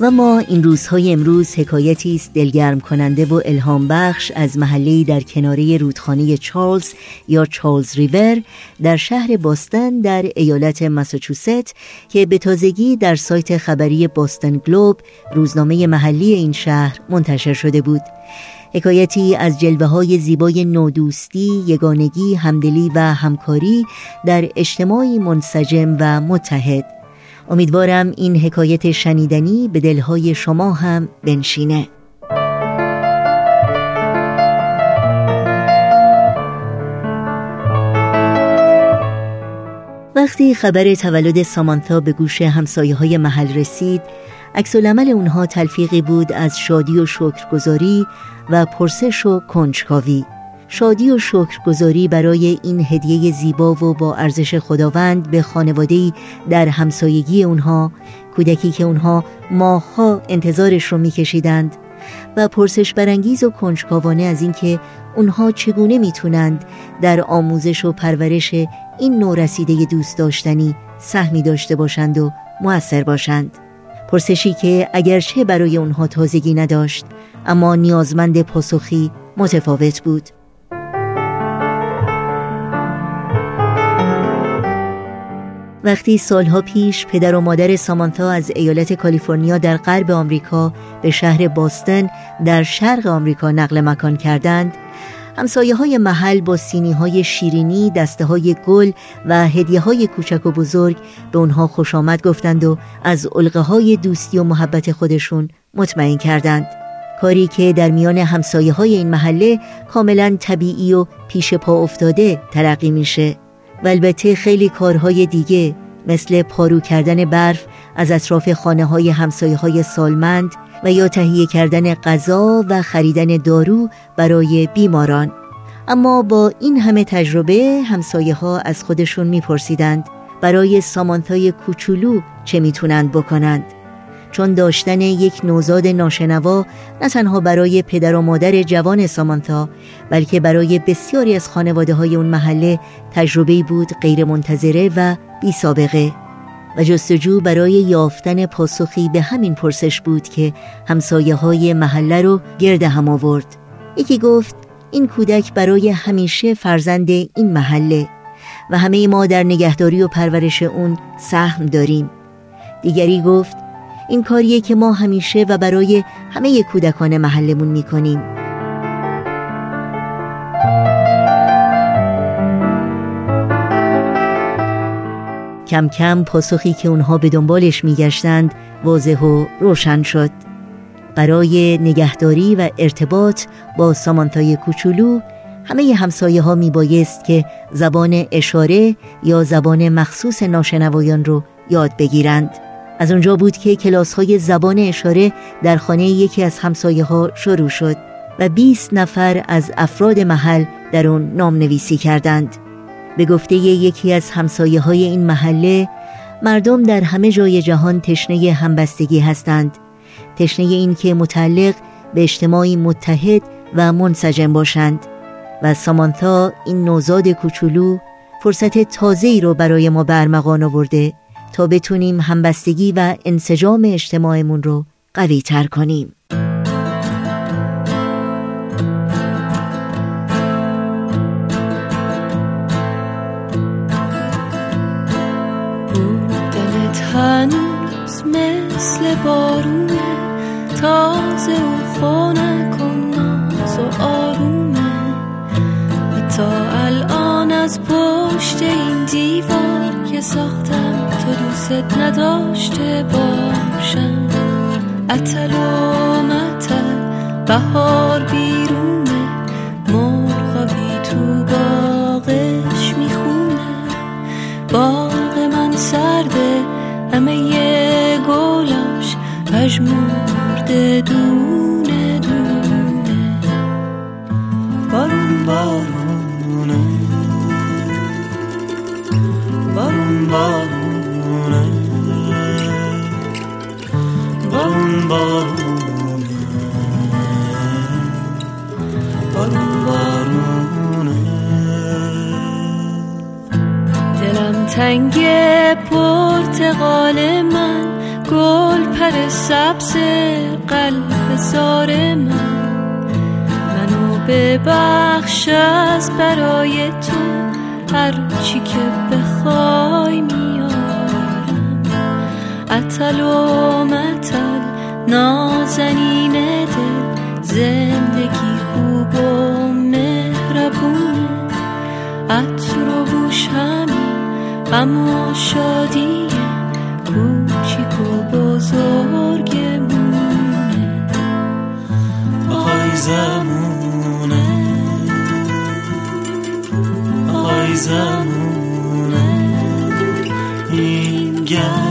و ما این روزهای امروز حکایتی است دلگرم کننده و الهام بخش از محله در کناره رودخانه چارلز یا چارلز ریور در شهر باستن در ایالت ماساچوست که به تازگی در سایت خبری باستن گلوب روزنامه محلی این شهر منتشر شده بود. حکایتی از جلوه های زیبای نودوستی، یگانگی، همدلی و همکاری در اجتماعی منسجم و متحد. امیدوارم این حکایت شنیدنی به دلهای شما هم بنشینه. وقتی خبر تولد سامانتا به گوش همسایه های محل رسید عکس العمل اونها تلفیقی بود از شادی و شکرگزاری و پرسش و کنجکاوی. شادی و شکرگزاری برای این هدیه زیبا و با ارزش خداوند به خانواده در همسایگی اونها کودکی که اونها ماهها انتظارش رو میکشیدند و پرسش برانگیز و کنجکاوانه از اینکه اونها چگونه می‌تونند در آموزش و پرورش این نورسیده دوست داشتنی سهمی داشته باشند و موثر باشند. پرسشی که اگرچه برای اونها تازگی نداشت اما نیازمند پاسخی متفاوت بود. وقتی سالها پیش پدر و مادر سامانتا از ایالت کالیفرنیا در غرب آمریکا به شهر باستن در شرق آمریکا نقل مکان کردند همسایه های محل با سینی های شیرینی، دسته های گل و هدیه های کوچک و بزرگ به اونها خوش آمد گفتند و از علقه های دوستی و محبت خودشون مطمئن کردند. کاری که در میان همسایه های این محله کاملا طبیعی و پیش پا افتاده تلقی میشه. و البته خیلی کارهای دیگه مثل پارو کردن برف از اطراف خانه های همسایه های سالمند و یا تهیه کردن غذا و خریدن دارو برای بیماران. اما با این همه تجربه همسایه ها از خودشون میپرسیدند برای سامانتای کوچولو چه می‌تونند بکنند. چون داشتن یک نوزاد ناشنوا نه تنها برای پدر و مادر جوان سامانتا بلکه برای بسیاری از خانواده های اون محله تجربه بود غیر منتظره و بی سابقه و جستجو برای یافتن پاسخی به همین پرسش بود که همسایه های محله رو گرد هم آورد. یکی گفت این کودک برای همیشه فرزند این محله و همه ما در نگهداری و پرورش اون سهم داریم. دیگری گفت این کاریه که ما همیشه و برای همه کودکان محلمون می‌کنیم. کم کم پاسخی که اونها به دنبالش میگشتند واضح و روشن شد. برای نگهداری و ارتباط با سامانتای کوچولو همه همسایه ها می بایست که زبان اشاره یا زبان مخصوص ناشنوایان رو یاد بگیرند. از اونجا بود که کلاس های زبان اشاره در خانه یکی از همسایه ها شروع شد و 20 نفر از افراد محل در اون نام نویسی کردند. به گفته یکی از همسایه های این محله مردم در همه جای جهان تشنه همبستگی هستند. تشنه این که متعلق به اجتماعی متحد و منسجم باشند و سامانتا این نوزاد کوچولو فرصت تازه‌ای رو برای ما برمغان آورده. تا بتونیم همبستگی و انسجام اجتماعمون رو قوی تر کنیم دلت هنوز مثل بارونه تازه و خونه کن ناز و آرومه. تا الان از پشت این دیوار که ساختم تو دوست نداشته باشم. اتل و متل بهار بیرونه مرغابی تو باغش می‌خونه. باغ من سرده همه یه گلاش پژمرده دونه دونه. بارون بارونه بارونه بارون بارونه دلم پرتقال من گل پر سبز قلب زار من. منو ببخش از برای تو هر چی که بخوای میارم. اتل و متل نازنین دل زندگی خوب و مهربونه عطر و بوش همین غم و شادی کوچیک و بزرگمونه. آی زمونه آی زمونه این گرد